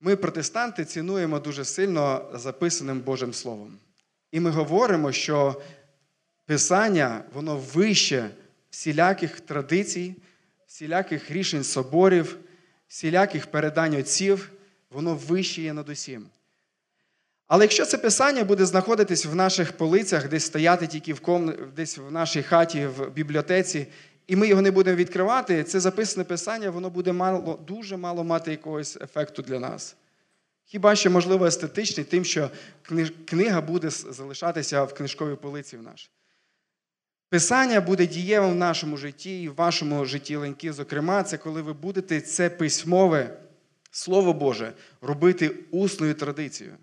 Ми, протестанти, цінуємо дуже сильно записаним Божим Словом. І ми говоримо, що Писання, воно вище всіляких традицій, всіляких рішень соборів, всіляких передань отців, воно вище є над усім. Але якщо це писання буде знаходитись в наших полицях, десь стояти тільки в ком... десь в нашій хаті, в бібліотеці, і ми його не будемо відкривати, це записане писання, воно буде мало, дуже мало мати якогось ефекту для нас. Хіба що, можливо, естетичний, тим, що книга буде залишатися в книжковій полиці в наш. Писання буде дієвим в нашому житті і в вашому житті леньки. Зокрема, це коли ви будете це письмове Слово Боже робити усною традицією.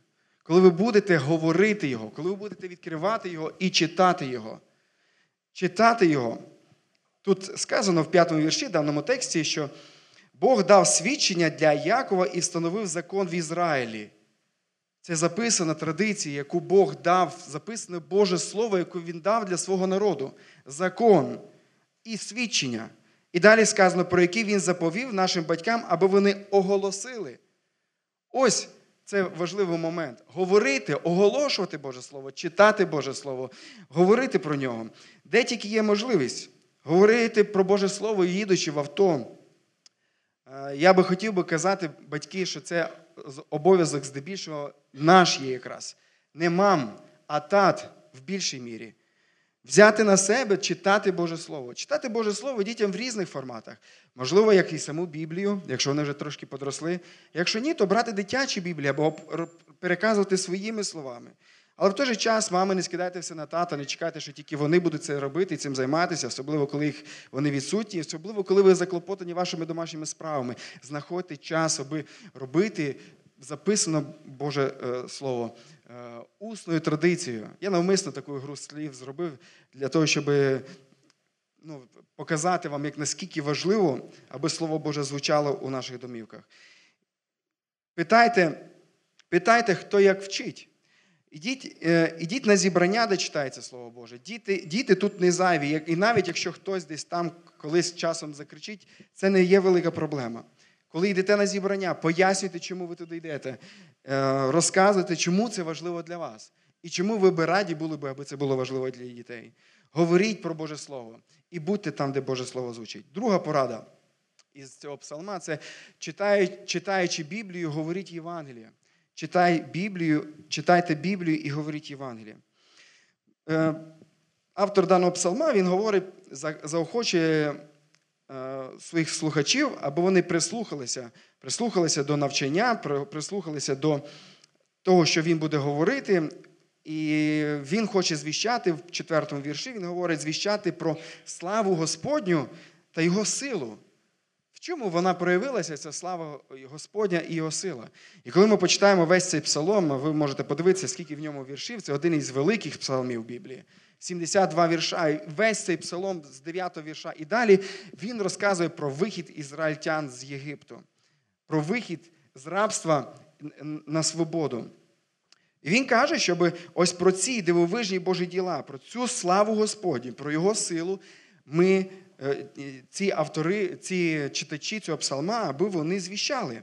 Коли ви будете говорити Його, коли ви будете відкривати Його і читати Його. Читати Його. Тут сказано в п'ятому вірші, даному тексті, що Бог дав свідчення для Якова і встановив закон в Ізраїлі. Це записана традиція, яку Бог дав, записане Боже Слово, яке Він дав для свого народу. Закон і свідчення. І далі сказано, про які він заповів нашим батькам, аби вони оголосили. Ось це важливий момент. Говорити, оголошувати Боже Слово, читати Боже Слово, говорити про нього. Де тільки є можливість говорити про Боже Слово, їдучи в авто. Е, я би хотів би казати, батьки, що це обов'язок здебільшого наш є якраз. Не мам, а тат в більшій мірі. Взяти на себе, читати Боже Слово. Читати Боже Слово дітям в різних форматах. Можливо, як і саму Біблію, якщо вони вже трошки подросли. Якщо ні, то брати дитячі Біблії або переказувати своїми словами. Але в той же час, мами, не скидайте все на тата, не чекайте, що тільки вони будуть це робити і цим займатися, особливо коли їх вони відсутні, особливо коли ви заклопотані вашими домашніми справами. Знаходьте час, аби робити записано Боже е, Слово е, усною традицією. Я навмисно таку гру слів зробив для того, щоб ну, показати вам, як наскільки важливо, аби Слово Боже звучало у наших домівках. Питайте, питайте, хто як вчить. Ідіть е, ідіть на зібрання, де читається Слово Боже. Діти діти тут не зайві. І навіть якщо хтось десь там колись часом закричить, це не є велика проблема. Коли йдете на зібрання, пояснюйте, чому ви туди йдете, е, розказуйте, чому це важливо для вас. І чому ви би раді були б, аби це було важливо для дітей. Говоріть про Боже Слово і будьте там, де Боже Слово звучить. Друга порада із цього псалма це читаючи Біблію, говоріть Євангелія. Читай Біблію, читайте Біблію і говоріть Євангеліє. Е, автор даного псалма він говорить, заохочує е, своїх слухачів, аби вони прислухалися, прислухалися до навчання, прислухалися до того, що він буде говорити. І він хоче звіщати в четвертому вірші, він говорить звіщати про славу Господню та його силу чому вона проявилася, ця слава Господня і його сила? І коли ми почитаємо весь цей псалом, ви можете подивитися, скільки в ньому віршів, це один із великих псалмів Біблії. 72 вірша, і весь цей псалом з 9 вірша. І далі він розказує про вихід ізраїльтян з Єгипту, про вихід з рабства на свободу. І він каже, щоб ось про ці дивовижні Божі діла, про цю славу Господню, про його силу ми ці автори, ці читачі цього псалма, аби вони звіщали.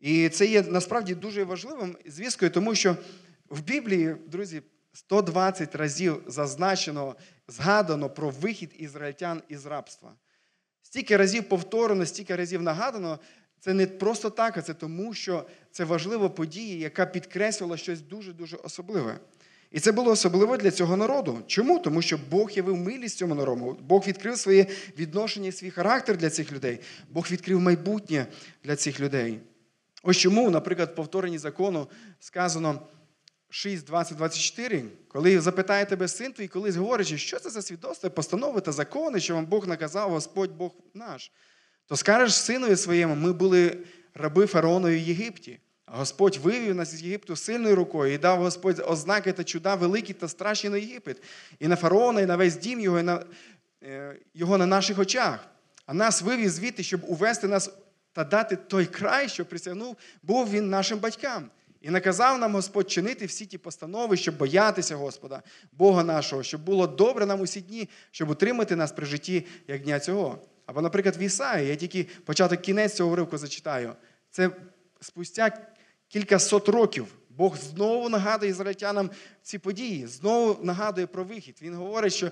І це є насправді дуже важливим звісткою, тому що в Біблії, друзі, 120 разів зазначено, згадано про вихід ізраїльтян із рабства. Стільки разів повторено, стільки разів нагадано, це не просто так, а це тому, що це важлива подія, яка підкреслювала щось дуже-дуже особливе. І це було особливо для цього народу. Чому? Тому що Бог явив милість цьому народу. Бог відкрив своє відношення і свій характер для цих людей. Бог відкрив майбутнє для цих людей. Ось чому, наприклад, в повторенні закону сказано 6, 20, 24, коли запитає тебе син твій, колись говорячи, що це за свідоцтво, постанови та закони, що вам Бог наказав, Господь Бог наш, то скажеш синові своєму, ми були раби фараонові в Єгипті. Господь вивів нас з Єгипту сильною рукою і дав Господь ознаки та чуда великі та страшні на Єгипет. І на фараона, і на весь дім його, і на, е, його на наших очах. А нас вивів звідти, щоб увести нас та дати той край, що присягнув, був він нашим батькам. І наказав нам Господь чинити всі ті постанови, щоб боятися Господа, Бога нашого, щоб було добре нам усі дні, щоб утримати нас при житті як дня цього. Або, наприклад, в Ісаї, я тільки початок кінець цього уривку зачитаю. Це спустя кількасот років Бог знову нагадує ізраїльтянам ці події, знову нагадує про вихід. Він говорить, що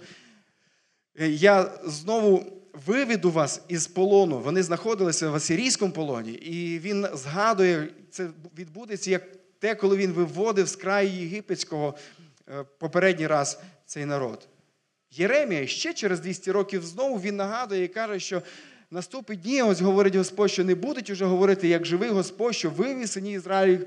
«Е, я знову виведу вас із полону. Вони знаходилися в асирійському полоні, і він згадує, це відбудеться як те, коли він виводив з краю єгипетського е, попередній раз цей народ. Єремія ще через 200 років знову він нагадує і каже, що наступить дні, ось говорить Господь, що не будуть уже говорити, як живий Господь, що вивів сині Ізраїль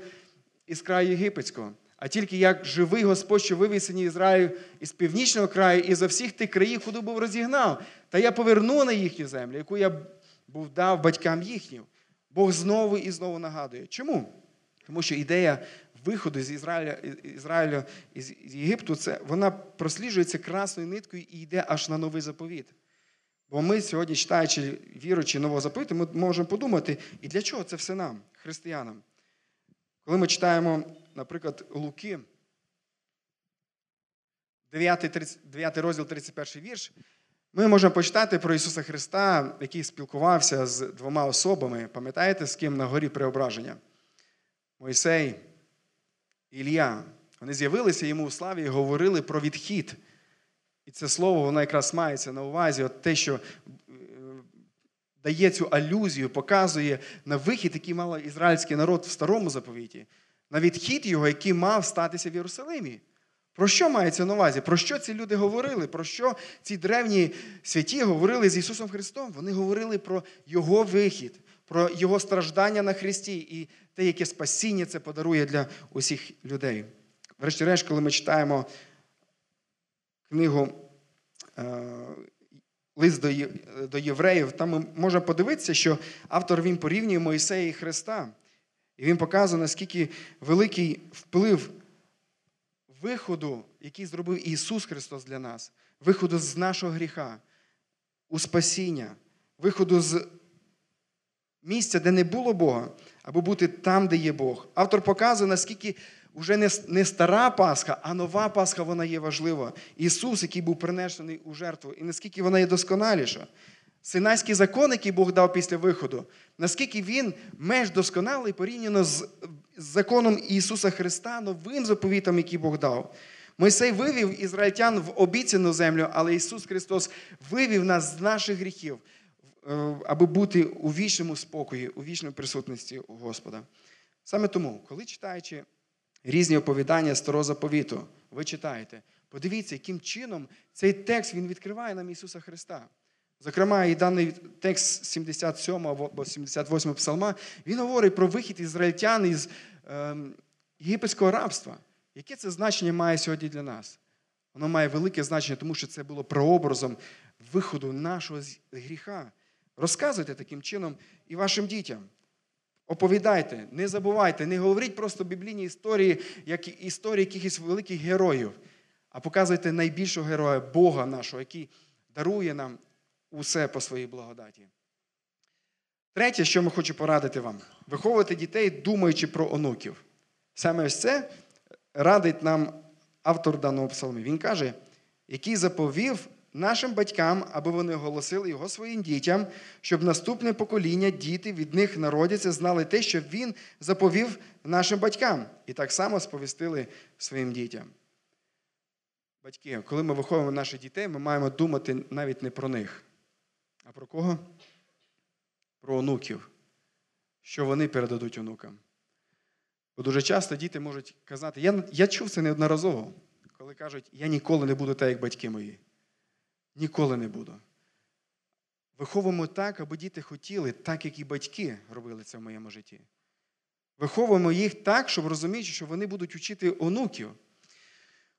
із краю єгипетського, а тільки як живий Господь, що вивів сині Ізраїль із північного краю і за всіх тих країв, куди був розігнав. Та я поверну на їхню землю, яку я був дав батькам їхнім. Бог знову і знову нагадує. Чому? Тому що ідея виходу з Ізраїля, Ізраїля із Єгипту, це, вона просліджується красною ниткою і йде аж на новий заповіт. Бо ми сьогодні, читаючи, віруючи нового заповіту, ми можемо подумати, і для чого це все нам, християнам? Коли ми читаємо, наприклад, Луки, 9, 9 розділ, 31 вірш, ми можемо почитати про Ісуса Христа, який спілкувався з двома особами. Пам'ятаєте, з ким на горі преображення? Мойсей Ілля. Вони з'явилися йому у славі і говорили про відхід. І це слово, воно якраз мається на увазі, от те, що е, дає цю алюзію, показує на вихід, який мав ізраїльський народ в старому заповіті, на відхід його, який мав статися в Єрусалимі. Про що мається на увазі? Про що ці люди говорили? Про що ці древні святі говорили з Ісусом Христом? Вони говорили про Його вихід, про Його страждання на Христі і те, яке спасіння це подарує для усіх людей. Врешті-решт, коли ми читаємо книгу е, Лист до євреїв, там можемо подивитися, що автор він порівнює Моїсея і Христа. І він показує, наскільки великий вплив виходу, який зробив Ісус Христос для нас, виходу з нашого гріха, у спасіння, виходу з місця, де не було Бога, або бути там, де є Бог. Автор показує, наскільки вже не стара Пасха, а нова Пасха вона є важлива. Ісус, який був принесений у жертву, і наскільки вона є досконаліша. Синайський закон, який Бог дав після виходу, наскільки він меж досконалий порівняно з законом Ісуса Христа, новим заповітом, який Бог дав. Мойсей вивів ізраїльтян в обіцяну землю, але Ісус Христос вивів нас з наших гріхів, е, аби бути у вічному спокої, у вічній присутності Господа. Саме тому, коли читаючи різні оповідання старого заповіту, ви читаєте, подивіться, яким чином цей текст він відкриває нам Ісуса Христа. Зокрема, і даний текст 77 або 78 псалма, він говорить про вихід ізраїльтян із е, єгипетського рабства. Яке це значення має сьогодні для нас? Воно має велике значення, тому що це було прообразом виходу нашого гріха. Розказуйте таким чином і вашим дітям. Оповідайте, не забувайте, не говоріть просто біблійні історії, як історії якихось великих героїв, а показуйте найбільшого героя Бога нашого, який дарує нам усе по своїй благодаті. Третє, що ми хочу порадити вам, виховувати дітей, думаючи про онуків. Саме ось це радить нам автор даного псалму. Він каже, який заповів нашим батькам, аби вони оголосили його своїм дітям, щоб наступне покоління, діти від них народяться, знали те, що він заповів нашим батькам, і так само сповістили своїм дітям. Батьки, коли ми виховуємо наших дітей, ми маємо думати навіть не про них. А про кого? Про онуків, що вони передадуть онукам. Бо дуже часто діти можуть казати, я я чув це неодноразово, коли кажуть, я ніколи не буду так, як батьки мої. Ніколи не буду. Виховуємо так, аби діти хотіли, так, як і батьки робили це в моєму житті. Виховуємо їх так, щоб розуміти, що вони будуть вчити онуків.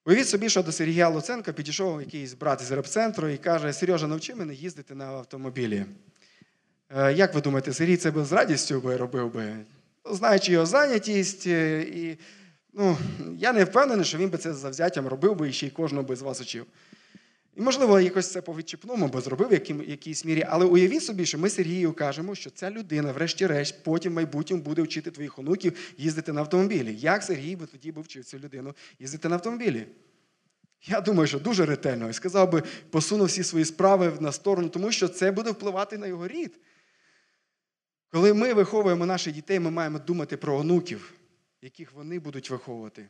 Уявіть собі, що до Сергія Луценка підійшов якийсь брат із репцентру і каже: Сережа, навчи мене їздити на автомобілі. Е, як ви думаєте, Сергій це би з радістю би робив би? Знаючи його зайнятість, е, і ну, я не впевнений, що він би це завзяттям робив би і ще й кожного би з вас учив. І, можливо, якось це по відчіпному би зробив в якійсь мірі, але уявіть собі, що ми Сергію кажемо, що ця людина, врешті-решт, потім в майбутньому буде вчити твоїх онуків їздити на автомобілі. Як Сергій би тоді би вчив цю людину їздити на автомобілі? Я думаю, що дуже ретельно і сказав би, посунув всі свої справи на сторону, тому що це буде впливати на його рід. Коли ми виховуємо наших дітей, ми маємо думати про онуків, яких вони будуть виховувати.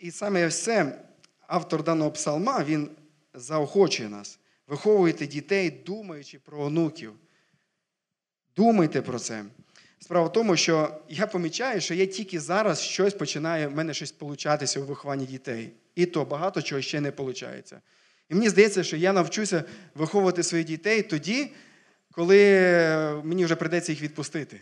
І саме це автор даного псалма, він заохочує нас. Виховуйте дітей, думаючи про онуків. Думайте про це. Справа в тому, що я помічаю, що я тільки зараз щось починає, в мене щось получатися у вихованні дітей. І то багато чого ще не виходить. І мені здається, що я навчуся виховувати своїх дітей тоді, коли мені вже прийдеться їх відпустити.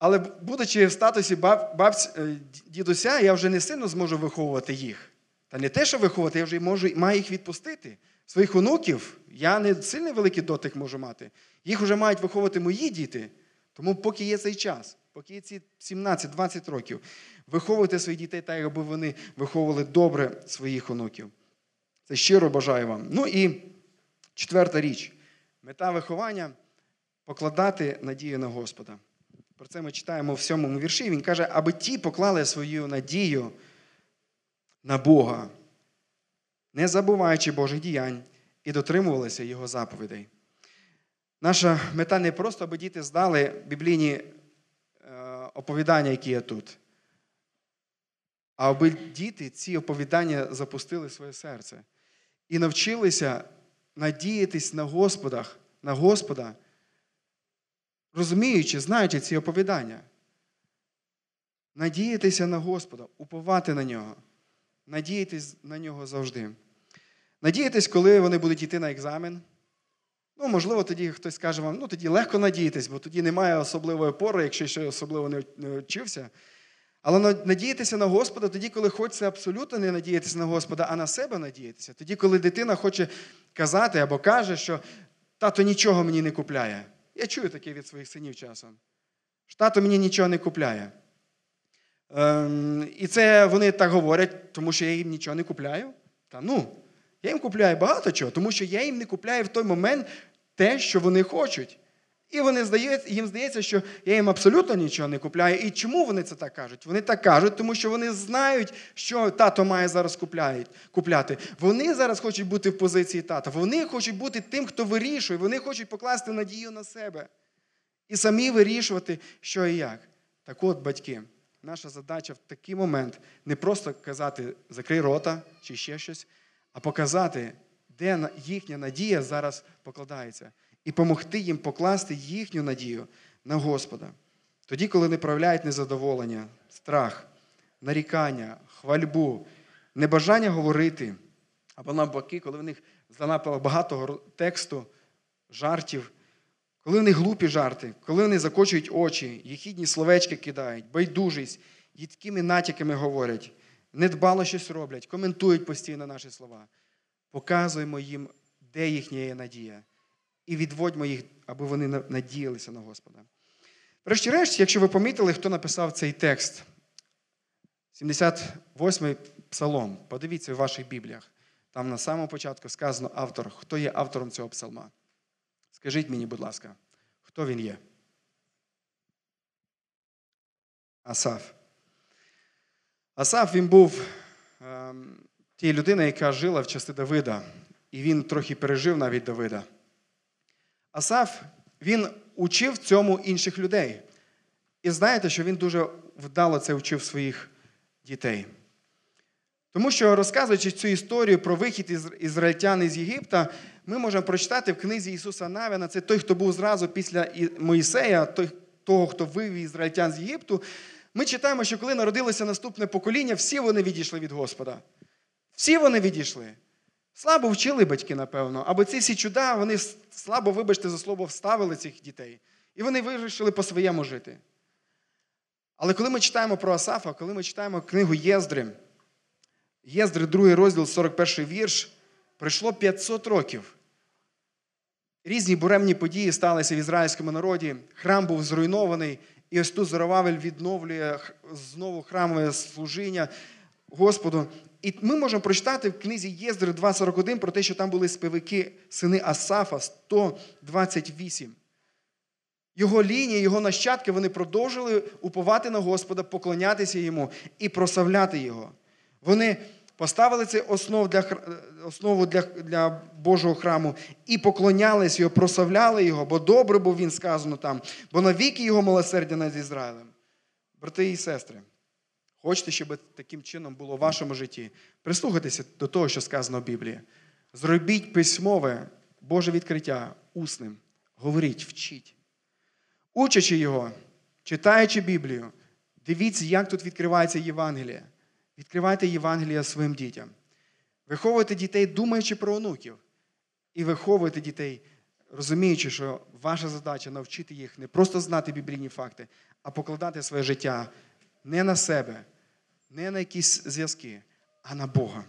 Але будучи в статусі баб, бабць, е, дідуся, я вже не сильно зможу виховувати їх. Та не те, що виховувати, я вже можу, маю їх відпустити. Своїх онуків я не сильний великий дотик можу мати. Їх вже мають виховувати мої діти. Тому поки є цей час, поки є ці 17-20 років, виховуйте своїх дітей так, аби вони виховували добре своїх онуків. Це щиро бажаю вам. Ну і четверта річ. Мета виховання покладати надію на Господа. Про це ми читаємо в сьомому вірші. Він каже, аби ті поклали свою надію на Бога, не забуваючи Божих діянь і дотримувалися Його заповідей. Наша мета не просто, аби діти здали біблійні е, оповідання, які є тут, а аби діти ці оповідання запустили своє серце і навчилися надіятись на Господах, на Господа, розуміючи, знаючи ці оповідання. Надіятися на Господа, уповати на нього, надіятись на нього завжди. Надіятись, коли вони будуть йти на екзамен. Ну, можливо, тоді хтось скаже вам, ну тоді легко надіятись, бо тоді немає особливої опори, якщо ще особливо не вчився. Але надіятися на Господа тоді, коли хочеться абсолютно не надіятися на Господа, а на себе надіятися. Тоді, коли дитина хоче казати або каже, що тато нічого мені не купляє. Я чую таке від своїх синів часом. Штату мені нічого не купляє. Ем, І це вони так говорять, тому що я їм нічого не купляю. Та ну, я їм купляю багато чого, тому що я їм не купляю в той момент те, що вони хочуть. І вони здають, їм здається, що я їм абсолютно нічого не купляю. І чому вони це так кажуть? Вони так кажуть, тому що вони знають, що тато має зараз купляти. Вони зараз хочуть бути в позиції тата. Вони хочуть бути тим, хто вирішує. Вони хочуть покласти надію на себе і самі вирішувати, що і як. Так от, батьки, наша задача в такий момент не просто казати закрий рота чи ще щось, а показати, де їхня надія зараз покладається і допомогти їм покласти їхню надію на Господа. Тоді, коли не проявляють незадоволення, страх, нарікання, хвальбу, небажання говорити, або навпаки, коли в них занадто багато тексту, жартів, коли в них глупі жарти, коли вони закочують очі, їхідні словечки кидають, байдужість, їдкими натяками говорять, недбало щось роблять, коментують постійно наші слова. Показуємо їм, де їхня є надія і відводьмо їх, аби вони надіялися на Господа. Врешті-решт, якщо ви помітили, хто написав цей текст, 78-й псалом, подивіться в ваших бібліях. Там на самому початку сказано автор, хто є автором цього псалма. Скажіть мені, будь ласка, хто він є? Асаф. Асаф він був ем, тією людиною, яка жила в часи Давида, і він трохи пережив навіть Давида. Асаф, він учив цьому інших людей. І знаєте, що він дуже вдало це вчив своїх дітей. Тому що, розказуючи цю історію про вихід із ізраїльтян із Єгипта, ми можемо прочитати в книзі Ісуса Навіна, це той, хто був зразу після Моїсея, той, того, хто вивів ізраїльтян з Єгипту. Ми читаємо, що коли народилося наступне покоління, всі вони відійшли від Господа. Всі вони відійшли. Слабо вчили батьки, напевно, або ці всі чуда, вони слабо, вибачте, за слово, вставили цих дітей. І вони вирішили по-своєму жити. Але коли ми читаємо про Асафа, коли ми читаємо книгу Єздри, Єздри, другий розділ, 41 вірш, пройшло 500 років. Різні буремні події сталися в ізраїльському народі. Храм був зруйнований, і ось тут Зоровавель відновлює знову храмове служіння Господу. І ми можемо прочитати в книзі Єздри 2.41 про те, що там були співики сини Асафа 128. Його лінія, його нащадки вони продовжили уповати на Господа, поклонятися йому і прославляти Його. Вони поставили це основу для, е, основу для, для Божого храму і поклонялись його, прославляли його, бо добре був він сказано там, бо навіки його милосердя над Ізраїлем. Брати і сестри, хочете, щоб таким чином було в вашому житті? Прислухайтеся до того, що сказано в Біблії. Зробіть письмове Боже відкриття усним. Говоріть, вчіть. Учачи його, читаючи Біблію, дивіться, як тут відкривається Євангеліє. Відкривайте Євангелія своїм дітям. Виховуйте дітей, думаючи про онуків. І виховуйте дітей, розуміючи, що ваша задача навчити їх не просто знати біблійні факти, а покладати своє життя не на себе, не на якісь зв'язки, а на Бога.